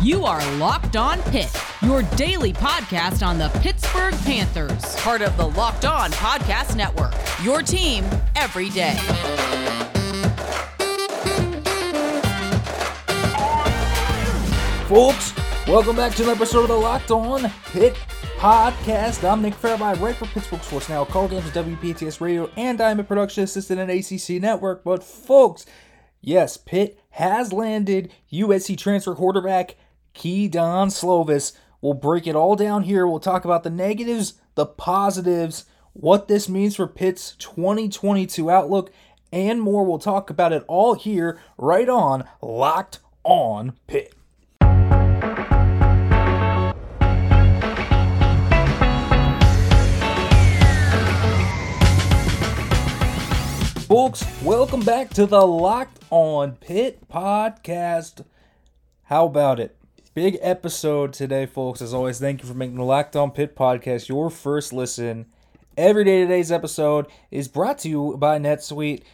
You are Locked On Pitt, your daily podcast on the Pittsburgh Panthers, part of the Locked On Podcast Network. Your team every day. Folks, welcome back to an episode of the Locked On Pitt Podcast. I'm Nick Farabaugh, right for Pittsburgh Sports Now, call games with WPTS Radio, and I'm a production assistant at ACC Network. But folks, yes, Pitt has landed USC transfer quarterback Kedon Slovis. We'll break it all down here. We'll talk about the negatives, the positives, what this means for Pitt's 2022 outlook, and more. We'll talk about it all here, right on Locked On Pitt. Folks, welcome back to the Locked On Pitt podcast. How about it? Big episode today, folks. As always, thank you for making the Locked On Pitt podcast your first listen. Every day today's episode is brought to you by NetSuite.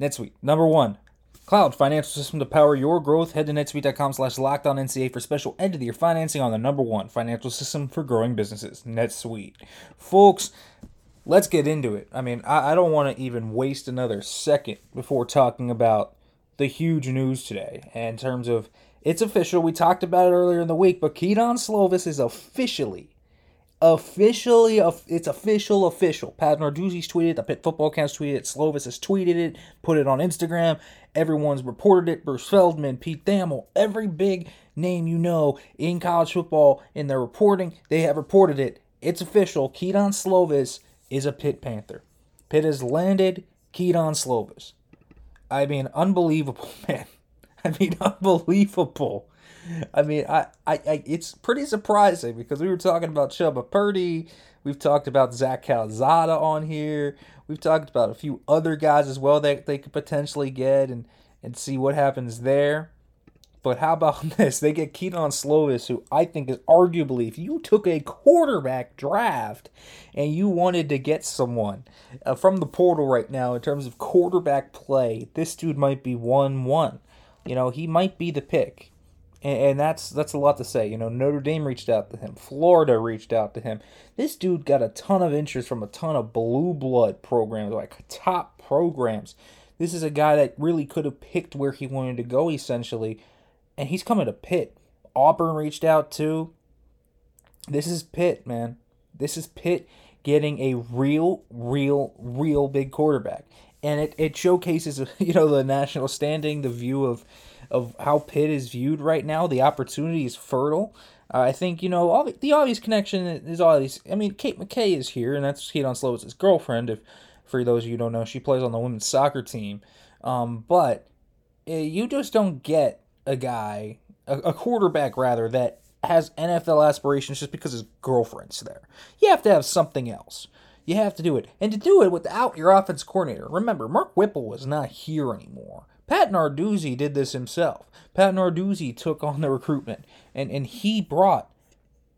NetSuite, number one, cloud financial system to power your growth. Head to netsuite.com slash NCA for special end of the year financing on the number one financial system for growing businesses, NetSuite. Folks, let's get into it. I mean, I, I don't want to even waste another second before talking about the huge news today in terms of it's official. We talked about it earlier in the week, but Kedon Slovis is officially, officially, it's official, official. Pat Narduzzi's tweeted, the Pitt Football Count's tweeted it, Slovis has tweeted it, put it on Instagram. Everyone's reported it. Bruce Feldman, Pete Thamel, every big name you know in college football in their reporting, they have reported it. It's official. Kedon Slovis is a Pitt Panther. Pitt has landed Kedon Slovis. I mean, unbelievable, man. I mean, unbelievable. I mean, I, I, I, it's pretty surprising because we were talking about Chubba Purdy. We've talked about Zach Calzada on here. We've talked about a few other guys as well that they could potentially get and, and see what happens there. But how about this? They get Kedon Slovis, who I think is arguably, if you took a quarterback draft and you wanted to get someone uh, from the portal right now in terms of quarterback play, this dude might be 1 1. You know, he might be the pick. And, and that's that's a lot to say. You know, Notre Dame reached out to him. Florida reached out to him. This dude got a ton of interest from a ton of blue blood programs, like top programs. This is a guy that really could have picked where he wanted to go, essentially. And he's coming to Pitt. Auburn reached out too. This is Pitt, man. This is Pitt getting a real, real, real big quarterback and it, it showcases you know the national standing, the view of of how Pitt is viewed right now. The opportunity is fertile. Uh, I think you know all the, the obvious connection is obvious. I mean, Kate McKay is here, and that's Kedon Slovis' girlfriend. If for those of you don't know, she plays on the women's soccer team. Um, but uh, you just don't get a guy, a, a quarterback rather, that has NFL aspirations just because his girlfriend's there. You have to have something else. You have to do it. And to do it without your offense coordinator. Remember, Mark Whipple was not here anymore. Pat Narduzzi did this himself. Pat Narduzzi took on the recruitment, and, and he brought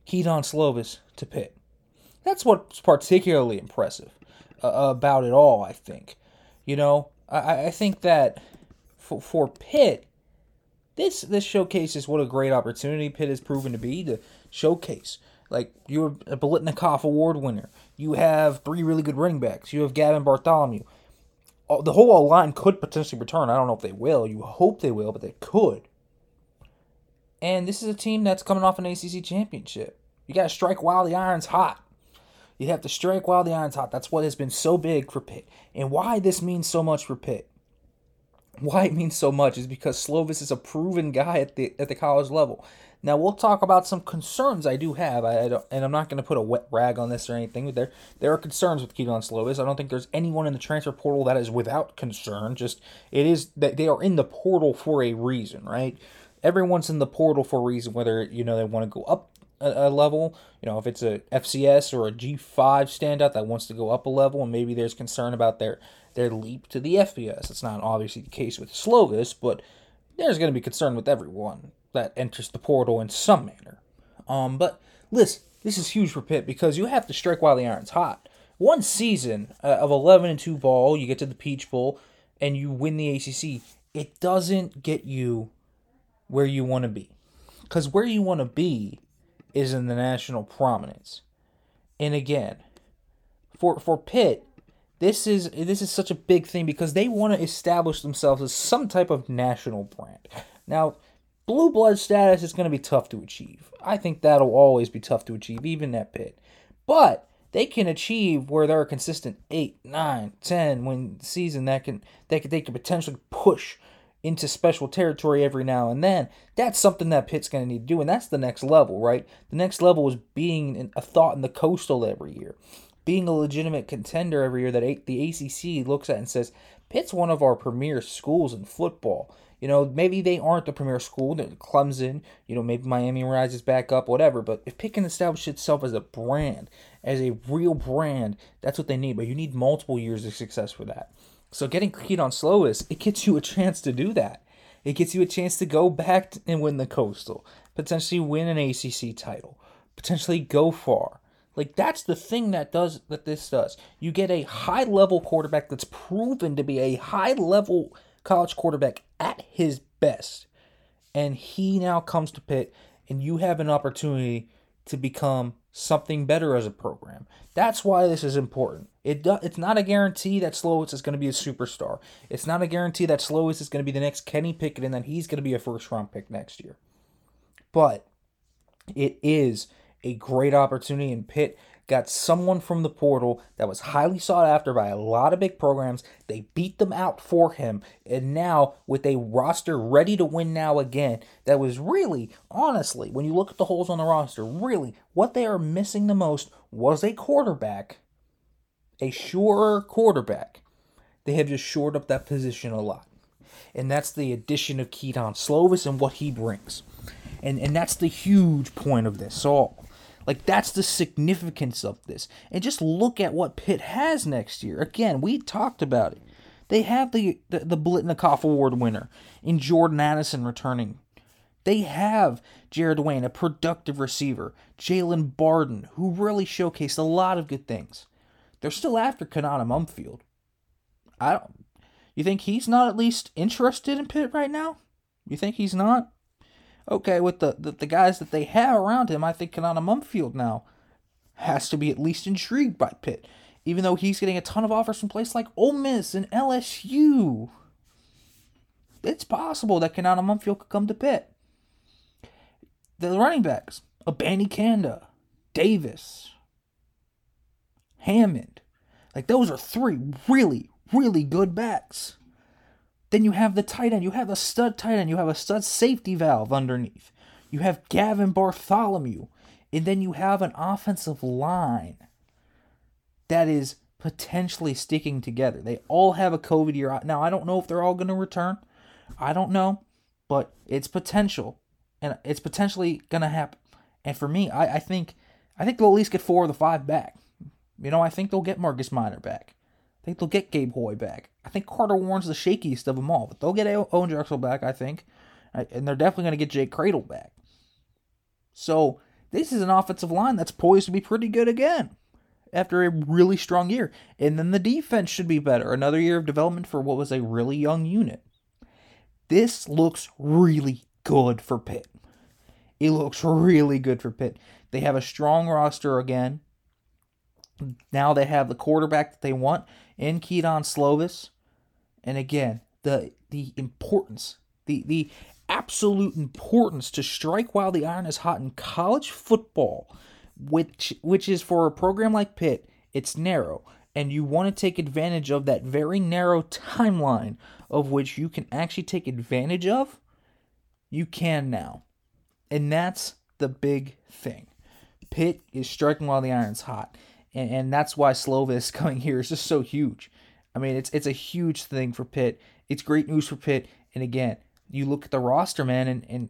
Kedon Slovis to Pitt. That's what's particularly impressive uh, about it all, I think. You know, I, I think that for, for Pitt, this this showcases what a great opportunity Pitt has proven to be to showcase. Like you're a Biletnikoff Award winner. You have three really good running backs. You have Gavin Bartholomew. The whole line could potentially return. I don't know if they will. You hope they will, but they could. And this is a team that's coming off an ACC championship. You got to strike while the iron's hot. You have to strike while the iron's hot. That's what has been so big for Pitt. And why this means so much for Pitt. Why it means so much is because Slovis is a proven guy at the at the college level. Now we'll talk about some concerns I do have. I, I and I'm not going to put a wet rag on this or anything. But there there are concerns with Kedon Slovis. I don't think there's anyone in the transfer portal that is without concern. Just it is that they are in the portal for a reason, right? Everyone's in the portal for a reason. Whether you know they want to go up a, a level, you know, if it's a FCS or a G5 standout that wants to go up a level, and maybe there's concern about their their leap to the FBS. It's not obviously the case with Slovis, but there's going to be concern with everyone that enters the portal in some manner. Um, but listen, this is huge for Pitt because you have to strike while the iron's hot. One season uh, of 11 and 2 ball, you get to the Peach Bowl and you win the ACC. It doesn't get you where you want to be. Because where you want to be is in the national prominence. And again, for for Pitt, this is this is such a big thing because they want to establish themselves as some type of national brand. Now, blue blood status is going to be tough to achieve. I think that'll always be tough to achieve, even at Pitt. But they can achieve where they're a consistent 8, 9, 10 win season that can they could they could potentially push into special territory every now and then. That's something that Pitt's going to need to do, and that's the next level, right? The next level is being a thought in the coastal every year, being a legitimate contender every year that the ACC looks at and says, Pitt's one of our premier schools in football. You know, maybe they aren't the premier school, that Clemson, you know, maybe Miami rises back up, whatever. But if Pitt can establish itself as a brand, as a real brand, that's what they need. But you need multiple years of success for that. So getting Kedon Slovis, it gets you a chance to do that. It gets you a chance to go back and win the Coastal, potentially win an ACC title, potentially go far. Like that's the thing that does that this does. You get a high level quarterback that's proven to be a high level college quarterback at his best. And he now comes to Pitt, and you have an opportunity to become something better as a program. That's why this is important. It do, it's not a guarantee that Slovis is going to be a superstar. It's not a guarantee that Slovis is going to be the next Kenny Pickett and that he's going to be a first round pick next year. But it is a great opportunity, and Pitt got someone from the portal that was highly sought after by a lot of big programs. They beat them out for him. And now, with a roster ready to win now again, that was really, honestly, when you look at the holes on the roster, really, what they are missing the most was a quarterback, a sure quarterback. They have just shored up that position a lot. And that's the addition of Kedon Slovis and what he brings. And, and that's the huge point of this. So like that's the significance of this. And just look at what Pitt has next year. Again, we talked about it. They have the the, the Biletnikoff Award winner in Jordan Addison returning. They have Jared Wayne, a productive receiver. Jaylon Barden, who really showcased a lot of good things. They're still after Konata Mumpfield. I don't. You think he's not at least interested in Pitt right now? You think he's not? Okay, with the, the, the guys that they have around him, I think Konata Mumpfield now has to be at least intrigued by Pitt, even though he's getting a ton of offers from places like Ole Miss and LSU. It's possible that Konata Mumpfield could come to Pitt. The running backs, Abanikanda, Davis, Hammond. Like those are three really, really good backs. Then you have the tight end. You have a stud tight end. You have a stud safety valve underneath. You have Gavin Bartholomew. And then you have an offensive line that is potentially sticking together. They all have a COVID year. Now, I don't know if they're all going to return. I don't know. But it's potential. And it's potentially going to happen. And for me, I, I think I think they'll at least get four of the five back. You know, I think they'll get Marcus Minor back. I think they'll get Gabe Hoy back. I think Carter Warren's the shakiest of them all, but they'll get Owen Drexel back, I think. And they're definitely going to get Jake Kradel back. So this is an offensive line that's poised to be pretty good again after a really strong year. And then the defense should be better. Another year of development for what was a really young unit. This looks really good for Pitt. It looks really good for Pitt. They have a strong roster again. Now they have the quarterback that they want in Kedon Slovis. And again, the the importance, the the absolute importance to strike while the iron is hot in college football, which which is for a program like Pitt, it's narrow. And you want to take advantage of that very narrow timeline of which you can actually take advantage of, you can now. And that's the big thing. Pitt is striking while the iron's hot and, and that's why Slovis coming here is just so huge. I mean, it's it's a huge thing for Pitt. It's great news for Pitt. And again, you look at the roster, man, and, and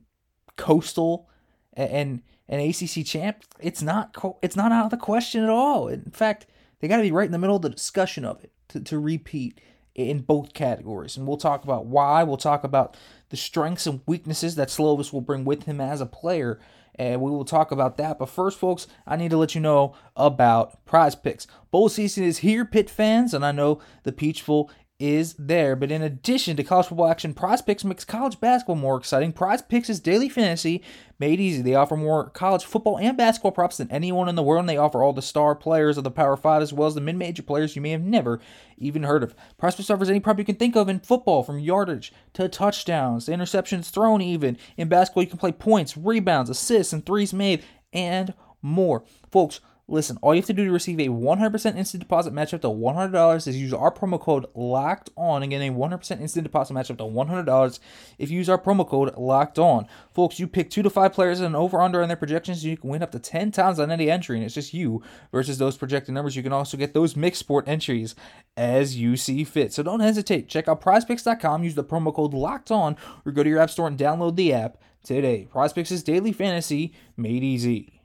Coastal and an ACC champ. It's not it's not out of the question at all. In fact, they got to be right in the middle of the discussion of it to, to repeat in both categories. And we'll talk about why. We'll talk about the strengths and weaknesses that Slovis will bring with him as a player and we will talk about that. But first, folks, I need to let you know about prize picks. Bowl season is here, Pitt fans, and I know the Peach Bowl is there. But in addition to college football action, Prize Picks makes college basketball more exciting. Prize Picks is daily fantasy made easy. They offer more college football and basketball props than anyone in the world, and they offer all the star players of the Power Five as well as the mid-major players you may have never even heard of. Prize Picks offers any prop you can think of in football, from yardage to touchdowns, to interceptions thrown. Even in basketball, you can play points, rebounds, assists, and threes made, and more, folks. Listen, all you have to do to receive a 100% instant deposit match up to $100 is use our promo code LOCKED ON. and get a 100% instant deposit match up to $100 if you use our promo code LOCKED ON. Folks, you pick two to five players and an over under on their projections, you can win up to 10 times on any entry, and it's just you versus those projected numbers. You can also get those mixed sport entries as you see fit. So don't hesitate. Check out prizepicks.com, use the promo code LOCKED ON, or go to your app store and download the app today. Prizepicks is daily fantasy made easy.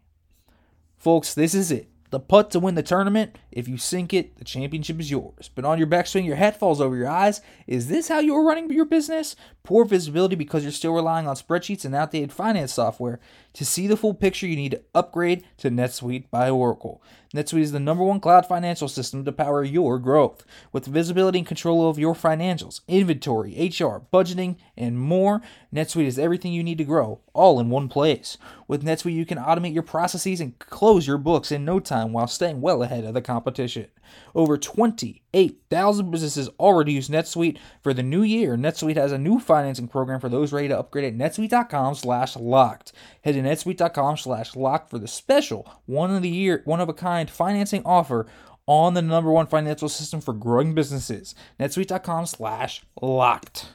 Folks, this is it. The putt to win the tournament. If you sink it, the championship is yours. But on your backswing, your head falls over your eyes. Is this how you are running your business? Poor visibility because you're still relying on spreadsheets and outdated finance software. To see the full picture, you need to upgrade to NetSuite by Oracle. NetSuite is the number one cloud financial system to power your growth. With visibility and control of your financials, inventory, HR, budgeting, and more, NetSuite is everything you need to grow, all in one place. With NetSuite, you can automate your processes and close your books in no time while staying well ahead of the competition. Over 28,000 businesses already use NetSuite. For the new year, NetSuite has a new financing program for those ready to upgrade at netsuite.com slash locked. Head to netsuite.com slash locked for the special one of the year, one of a kind financing offer on the number one financial system for growing businesses. netsuite.com slash locked.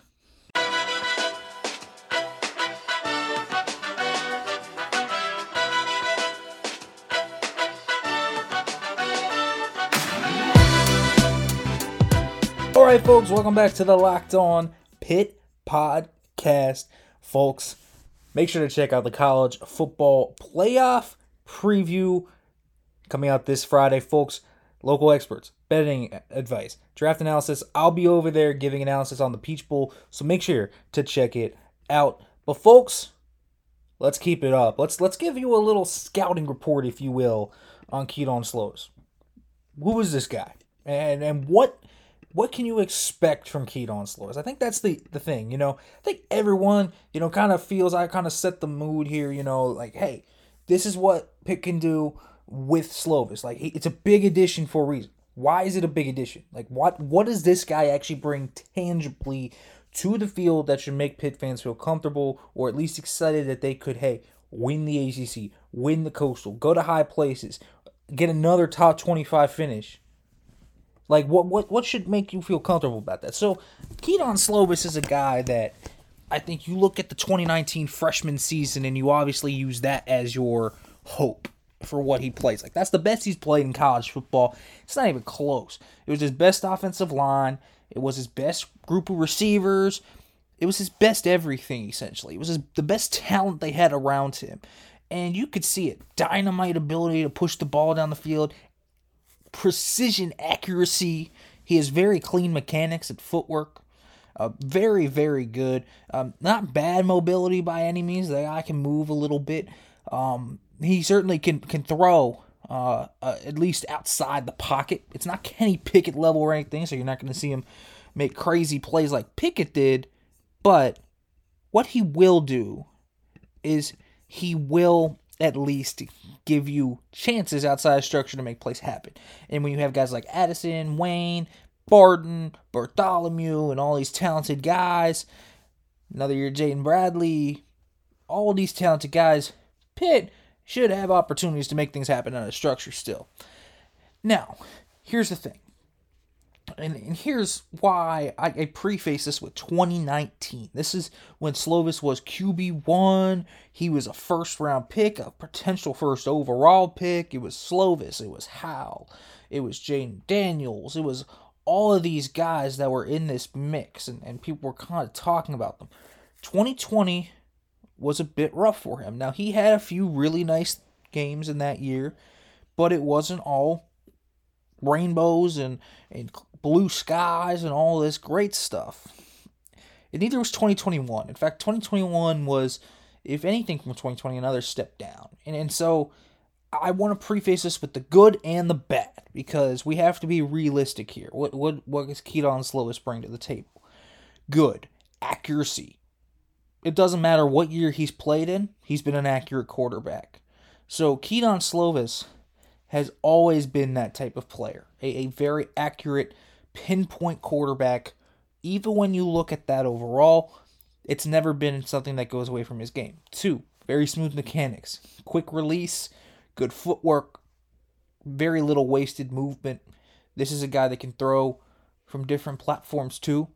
All right, folks, welcome back to the Locked On Pitt podcast. Folks, make sure to check out the college football playoff preview coming out this Friday, folks. Local experts, betting advice, draft analysis. I'll be over there giving analysis on the Peach Bowl, so make sure to check it out. But folks, let's keep it up. Let's let's give you a little scouting report, if you will, on Kedon Slovis. Who is this guy? And and what what can you expect from Kedon Slovis? I think that's the the thing, you know. I think everyone, you know, kind of feels I kind of set the mood here, you know, like, hey, this is what Pitt can do with Slovis. Like, it's a big addition for a reason. Why is it a big addition? Like, what what does this guy actually bring tangibly to the field that should make Pitt fans feel comfortable or at least excited that they could, hey, win the ACC, win the Coastal, go to high places, get another top 25 finish? Like what what what should make you feel comfortable about that? So Kedon Slovis is a guy that I think you look at the 2019 freshman season and you obviously use that as your hope for what he plays. Like that's the best he's played in college football. It's not even close. It was his best offensive line. It was his best group of receivers. It was his best everything essentially. It was his, the best talent they had around him. And you could see it. Dynamite ability to push the ball down the field precision accuracy. He has very clean mechanics and footwork. Uh, very, very good. Um, not bad mobility by any means. The guy can move a little bit. Um, he certainly can can throw uh, uh, at least outside the pocket. It's not Kenny Pickett level or anything, so you're not going to see him make crazy plays like Pickett did. But what he will do is he will at least give you chances outside of structure to make plays happen. And when you have guys like Addison, Wayne, Barden, Bartholomew, and all these talented guys, another year Jaden Bradley, all these talented guys, Pitt should have opportunities to make things happen out of structure still. Now, here's the thing and, and here's why I, I, preface this with 2019. This is when Slovis was QB1. He was a first round pick, a potential first overall pick. It was Slovis. It was Howell. It was JT Daniels. It was all of these guys that were in this mix, and, and people were kind of talking about them. 2020 was a bit rough for him. Now, he had a few really nice games in that year, but it wasn't all rainbows and, and blue skies and all this great stuff. And neither was 2021. In fact, 2021 was, if anything, from 2020, another step down. And, and so I want to preface this with the good and the bad because we have to be realistic here. What what what does Kedon Slovis bring to the table? Good accuracy. It doesn't matter what year he's played in; he's been an accurate quarterback. So Kedon Slovis has always been that type of player, a, a very accurate, pinpoint quarterback. Even when you look at that overall, it's never been something that goes away from his game. Two, very smooth mechanics, quick release, good footwork, very little wasted movement. This is a guy that can throw from different platforms too.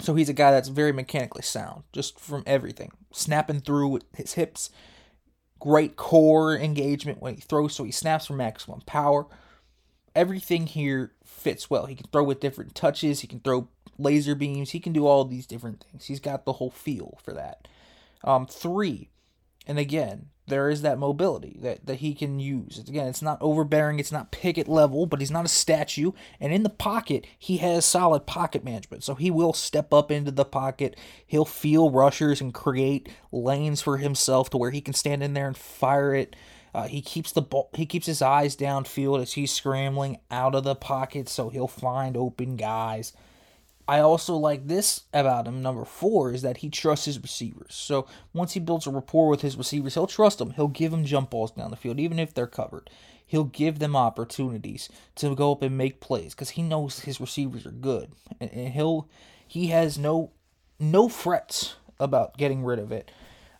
So he's a guy that's very mechanically sound, just from everything. Snapping through his hips, great core engagement when he throws, so he snaps for maximum power. Everything here fits well. He can throw with different touches, he can throw laser beams, he can do all these different things. He's got the whole feel for that. Um, three, and again, there is that mobility that, that he can use. Again, it's not overbearing, it's not Pickett level, but he's not a statue. And in the pocket, he has solid pocket management. So he will step up into the pocket. He'll feel rushers and create lanes for himself to where he can stand in there and fire it. Uh, he keeps the ball, he keeps his eyes downfield as he's scrambling out of the pocket, so he'll find open guys. I also like this about him. Number four is that he trusts his receivers. So once he builds a rapport with his receivers, he'll trust them. He'll give them jump balls down the field, even if they're covered. He'll give them opportunities to go up and make plays because he knows his receivers are good, and, he'll he has no no frets about getting rid of it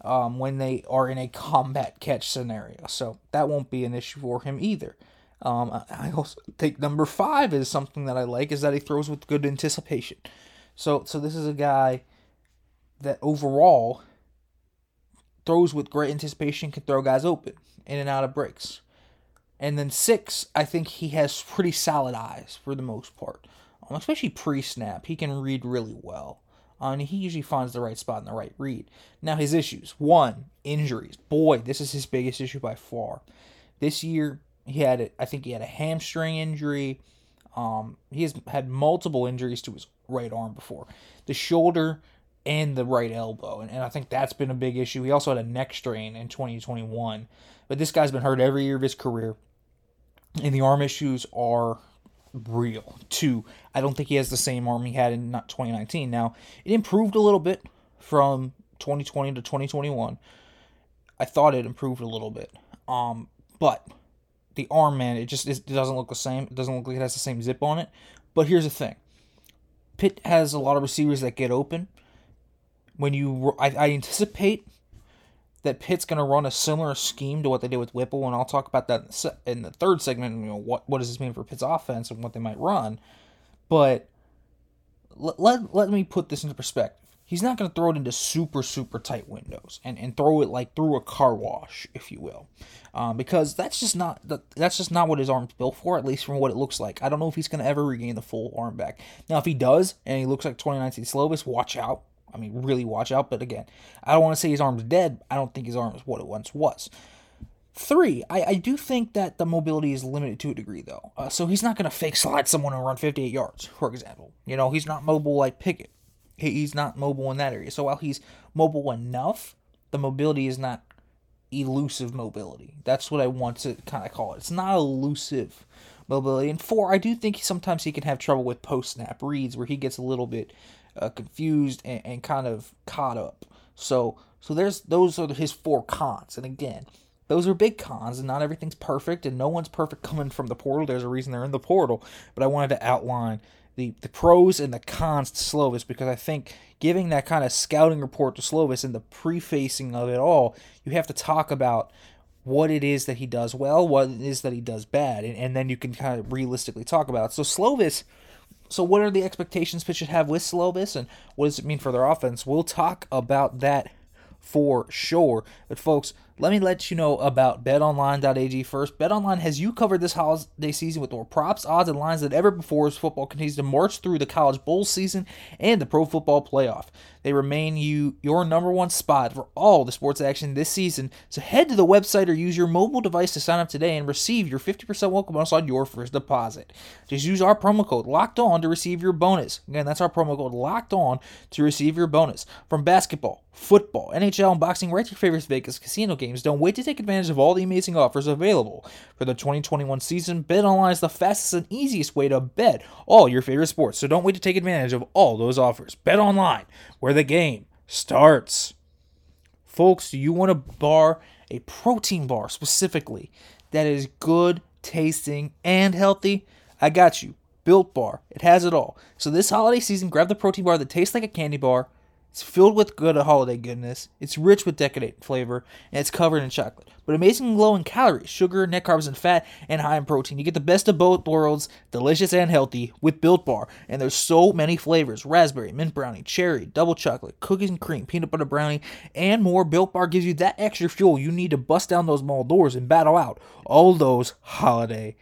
um, when they are in a combat catch scenario. So that won't be an issue for him either. Um, I also think number five is something that I like is that he throws with good anticipation. So so this is a guy that overall throws with great anticipation, can throw guys open in and out of breaks. And then six, I think he has pretty solid eyes for the most part, um, especially pre-snap. He can read really well. Uh, and he usually finds the right spot and the right read. Now his issues: one, injuries. Boy, this is his biggest issue by far. This year, he had, I think he had a hamstring injury. Um, he has had multiple injuries to his right arm before, the shoulder and the right elbow, and, and I think that's been a big issue. He also had a neck strain in 2021, but this guy's been hurt every year of his career, and the arm issues are real. Two, I don't think he has the same arm he had in not 2019. Now it improved a little bit from 2020 to 2021. I thought it improved a little bit, um, but the arm man, it just it doesn't look the same. It doesn't look like it has the same zip on it. But here's the thing: Pitt has a lot of receivers that get open. When you, I, I anticipate that Pitt's going to run a similar scheme to what they did with Whipple, and I'll talk about that in the, third segment. You know what what does this mean for Pitt's offense and what they might run, but let, let, let me put this into perspective he's not going to throw it into super super tight windows and, and throw it like through a car wash if you will. Um, because that's just not that's just not what his arm's built for at least from what it looks like. I don't know if he's going to ever regain the full arm back. Now if he does and he looks like 2019 slovis watch out. I mean really watch out. But again i don't want to say his arm's dead. I don't think his arm is what it once was. Three, I, I do think that the mobility is limited to a degree, though. Uh, so he's not going to fake slide someone and run 58 yards, for example. You know, he's not mobile like Pickett he's not mobile in that area. So while he's mobile enough, the mobility is not elusive mobility. That's what I want to kind of call it. It's not elusive mobility. And four, I do think sometimes he can have trouble with post snap reads where he gets a little bit uh, confused and, and kind of caught up. So so there's those are his four cons. And again, those are big cons, and not everything's perfect, and no one's perfect coming from the portal. There's a reason they're in the portal. But I wanted to outline the, the pros and the cons to Slovis because I think giving that kind of scouting report to Slovis and the prefacing of it all, you have to talk about what it is that he does well, what it is that he does bad, and, and then you can kind of realistically talk about it. So Slovis, so what are the expectations Pitt should have with Slovis, and what does it mean for their offense? We'll talk about that for sure. But folks, let me let you know about betonline.ag first. BetOnline has you covered this holiday season with more props, odds, and lines than ever before as football continues to march through the college bowl season and the pro football playoff. They remain you your number one spot for all the sports action this season. So head to the website or use your mobile device to sign up today and receive your 50% welcome bonus on your first deposit. Just use our promo code locked on to receive your bonus. Again, that's our promo code locked on to receive your bonus. From basketball, football, NHL and boxing right to your favorite Vegas casino games. Don't wait to take advantage of all the amazing offers available for the 2021 season. BetOnline is the fastest and easiest way to bet all your favorite sports. So don't wait to take advantage of all those offers. BetOnline, where the game starts. Folks, do you want a bar, a protein bar specifically, that is good tasting and healthy? I got you. Built Bar. It has it all. So this holiday season, grab the protein bar that tastes like a candy bar. It's filled with good holiday goodness. It's rich with decadent flavor, and it's covered in chocolate. But amazing low in calories, sugar, net carbs, and fat, and high in protein. You get the best of both worlds, delicious and healthy, with Built Bar. And there's so many flavors: raspberry, mint brownie, cherry, double chocolate, cookies and cream, peanut butter brownie, and more. Built Bar gives you that extra fuel you need to bust down those mall doors and battle out all those holiday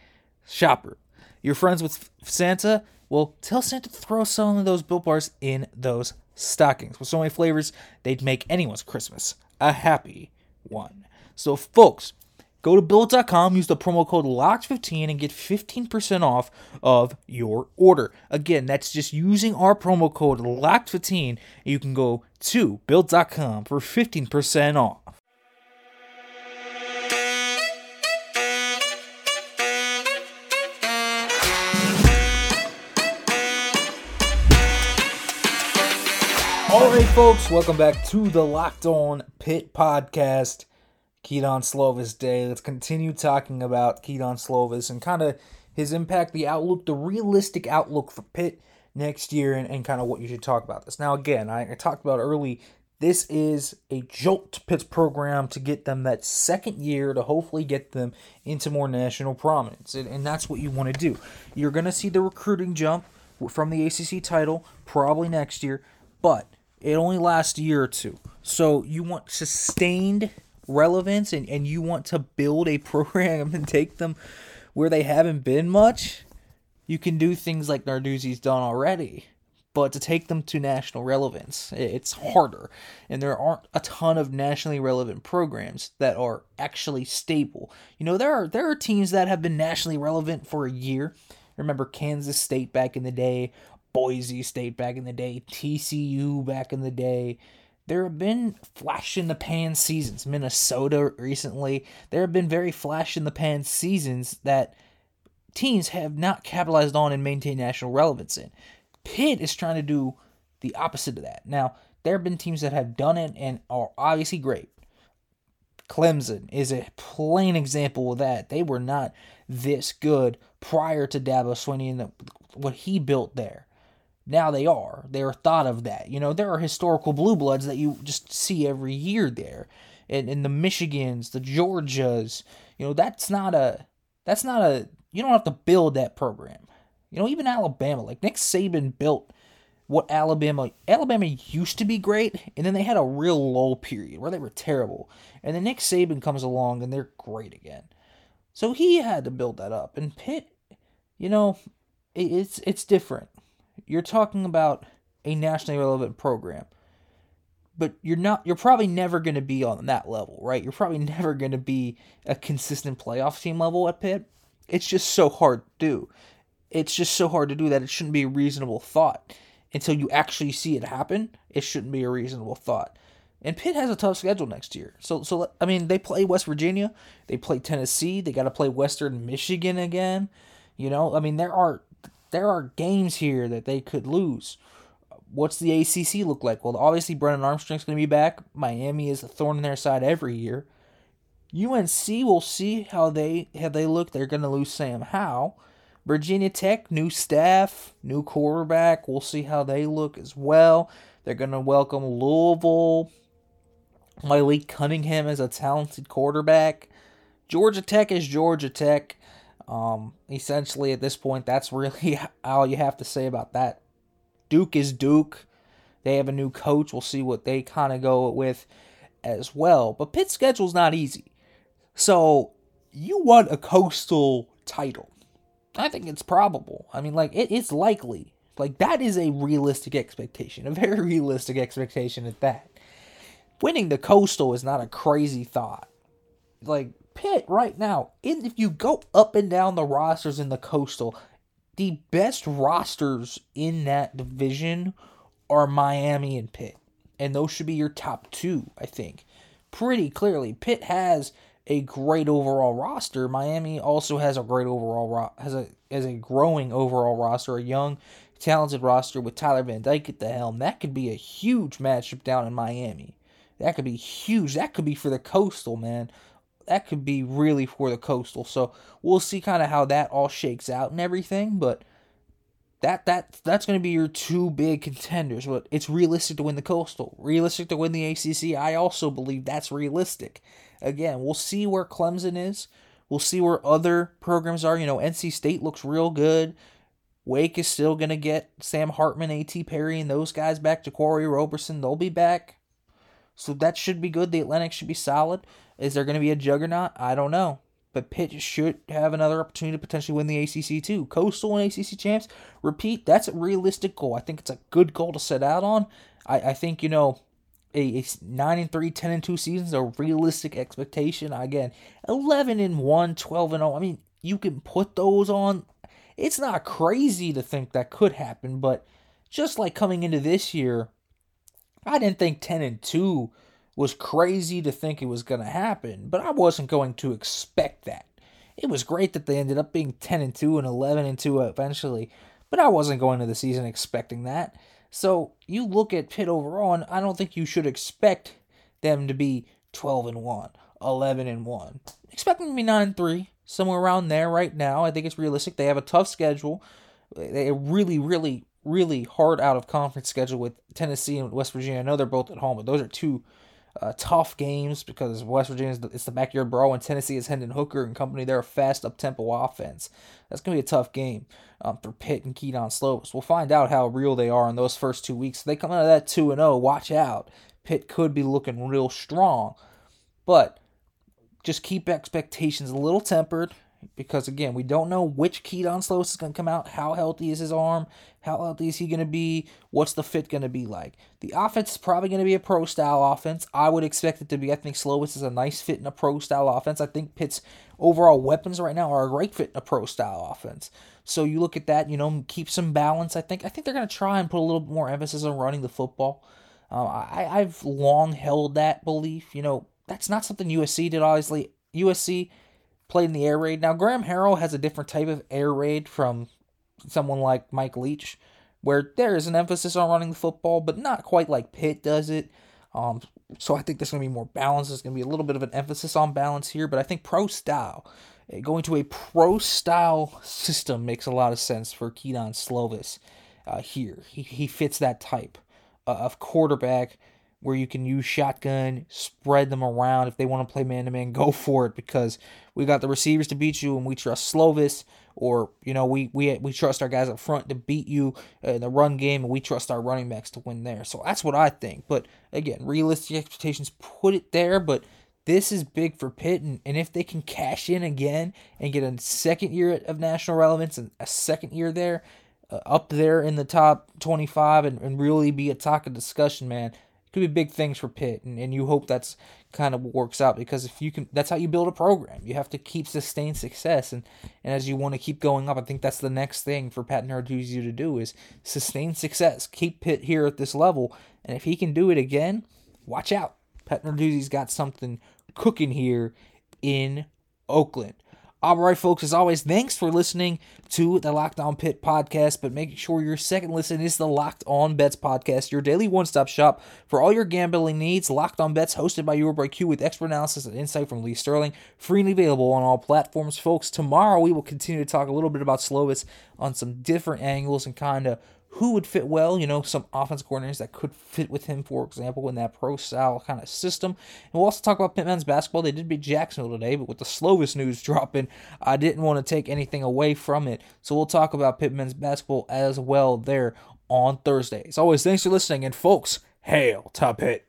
shopper. You're friends with Santa? Well, tell Santa to throw some of those Built Bars in those stockings. With so many flavors, they'd make anyone's Christmas a happy one. So, folks, go to Built.com, use the promo code LOCKED15 and get 15% off of your order. Again, that's just using our promo code LOCKED15. You can go to Built.com for 15% off. Folks, welcome back to the Locked On Pitt podcast. Kedon Slovis Day. Let's continue talking about Kedon Slovis and kind of his impact, the outlook, the realistic outlook for Pitt next year, and, and kind of what you should talk about this. Now, again, I, I talked about early. This is a jolt to Pitt's program to get them that second year to hopefully get them into more national prominence, and, and that's what you want to do. You're going to see the recruiting jump from the ACC title probably next year, but it only lasts a year or two. So you want sustained relevance and, and you want to build a program and take them where they haven't been much, you can do things like Narduzzi's done already. But to take them to national relevance, it's harder. And there aren't a ton of nationally relevant programs that are actually stable. You know, there are there are teams that have been nationally relevant for a year. Remember Kansas State back in the day, Boise State back in the day, TCU back in the day. There have been flash in the pan seasons. Minnesota recently. There have been very flash in the pan seasons that teams have not capitalized on and maintained national relevance in. Pitt is trying to do the opposite of that. Now, there have been teams that have done it and are obviously great. Clemson is a plain example of that. They were not this good prior to Dabo Swinney and the, what he built there. Now they are. They are thought of that. You know, there are historical blue bloods that you just see every year there. And, and the Michigans, the Georgias, you know, that's not a that's not a you don't have to build that program. You know, even Alabama, like Nick Saban built what Alabama Alabama used to be great, and then they had a real low period where they were terrible. And then Nick Saban comes along and they're great again. So he had to build that up. And Pitt, you know, it's it's different you're talking about a nationally relevant program. But you're not you're probably never going to be on that level, right? You're probably never going to be a consistent playoff team level at Pitt. It's just so hard to do. It's just so hard to do that it shouldn't be a reasonable thought. Until you actually see it happen, it shouldn't be a reasonable thought. And Pitt has a tough schedule next year. So so I mean, they play West Virginia, they play Tennessee, they got to play Western Michigan again. You know, I mean, there are there are games here that they could lose. What's the ACC look like? Well, obviously Brennan Armstrong's going to be back. Miami is a thorn in their side every year. UNC will see how they how they look. They're going to lose Sam Howell. Virginia Tech, new staff, new quarterback. We'll see how they look as well. They're going to welcome Louisville. Malik Cunningham is a talented quarterback. Georgia Tech is Georgia Tech. Um, essentially, at this point, that's really all you have to say about that. Duke is Duke. They have a new coach. We'll see what they kind of go with as well. But Pitt's schedule's not easy. So you want a coastal title. I think it's probable. I mean, like, it, it's likely. Like, that is a realistic expectation, a very realistic expectation at that. Winning the coastal is not a crazy thought. Like, Pitt right now, if you go up and down the rosters in the Coastal, the best rosters in that division are Miami and Pitt. and those should be your top two, I think. Pretty clearly, Pitt has a great overall roster. Miami also has a great overall ro- has a has a growing overall roster, a young, talented roster with Tyler Van Dyke at the helm. That could be a huge matchup down in Miami. That could be huge. That could be for the coastal, man. That could be really for the coastal. So we'll see kind of how that all shakes out and everything, but that that that's going to be your two big contenders. But it's realistic to win the Coastal, realistic to win the ACC. I also believe that's realistic. Again, we'll see where Clemson is. We'll see where other programs are. You know, NC State looks real good. Wake is still going to get Sam Hartman, A.T. Perry, and those guys back. to Corey Roberson, they'll be back. So that should be good. The Atlantic should be solid. Is there going to be a juggernaut? I don't know but Pitt should have another opportunity to potentially win the ACC too. Coastal and ACC champs, repeat, that's a realistic goal. I think it's a good goal to set out on. I, I think, you know, a, a 9 and 3, 10 and 2 seasons a realistic expectation. Again, 11 and 1, 12 and 0. I mean, you can put those on. It's not crazy to think that could happen, but just like coming into this year, I didn't think 10 and 2 was crazy to think it was going to happen, but I wasn't going to expect that. It was great that they ended up being 10 and 2 and 11 and 2 eventually, but I wasn't going to the season expecting that. So you look at Pitt overall, and I don't think you should expect them to be 12 and 1, 11 and 1. Expect them to be 9 and 3, somewhere around there right now. I think it's realistic. They have a tough schedule. They really, really, really hard out of conference schedule with Tennessee and West Virginia. I know they're both at home, but those are two uh, tough games because West Virginia is the, backyard brawl and Tennessee is Hendon Hooker and company. They're a fast up tempo offense. That's gonna be a tough game um, for Pitt and Kedon Slovis. We'll find out how real they are in those first two weeks. If they come out of that two and zero, oh, watch out. Pitt could be looking real strong, but just keep expectations a little tempered because again, we don't know which Kedon Slovis is going to come out. How healthy is his arm? How healthy is he going to be? What's the fit going to be like? The offense is probably going to be a pro style offense. I would expect it to be. I think Slovis is a nice fit in a pro style offense. I think Pitt's overall weapons right now are a great fit in a pro style offense. So you look at that, you know, keep some balance. I think I think they're going to try and put a little more emphasis on running the football. Um, I, I've long held that belief. You know, that's not something USC did. Obviously, USC played in the air raid. Now, Graham Harrell has a different type of air raid from someone like Mike Leach, where there is an emphasis on running the football, but not quite like Pitt does it. Um, so I think there's going to be more balance. There's going to be a little bit of an emphasis on balance here, but I think pro style, eh, going to a pro style system makes a lot of sense for Kedon Slovis uh, here. He, he fits that type uh, of quarterback where you can use shotgun, spread them around. If they want to play man to man, go for it because we got the receivers to beat you and we trust Slovis. Or, you know, we, we, we trust our guys up front to beat you in the run game and we trust our running backs to win there. So that's what I think. But again, realistic expectations put it there, but this is big for Pitt. And, and if they can cash in again and get a second year of national relevance and a second year there, uh, up there in the top 25 and, and really be a talk of discussion, man, could be big things for Pitt, and, and you hope that's kind of works out because if you can, that's how you build a program. You have to keep sustained success, and and as you want to keep going up, I think that's the next thing for Pat Narduzzi to do is sustain success, keep Pitt here at this level, and if he can do it again, watch out. Pat Narduzzi's got something cooking here in Oakland. All right, folks, as always, thanks for listening to the Locked On Pitt podcast. But make sure your second listen is the Locked On Bets podcast, your daily one stop shop for all your gambling needs. Locked On Bets, hosted by your boy Q with expert analysis and insight from Lee Sterling, free and available on all platforms, folks. Tomorrow, we will continue to talk a little bit about Slovis on some different angles and kind of who would fit well, you know, some offense coordinators that could fit with him, for example, in that pro style kind of system. And we'll also talk about Pitt men's basketball. They did beat Jacksonville today, but with the Slovis news dropping, I didn't want to take anything away from it. So we'll talk about Pitt men's basketball as well there on Thursday. As always, thanks for listening, and folks, hail to Pitt.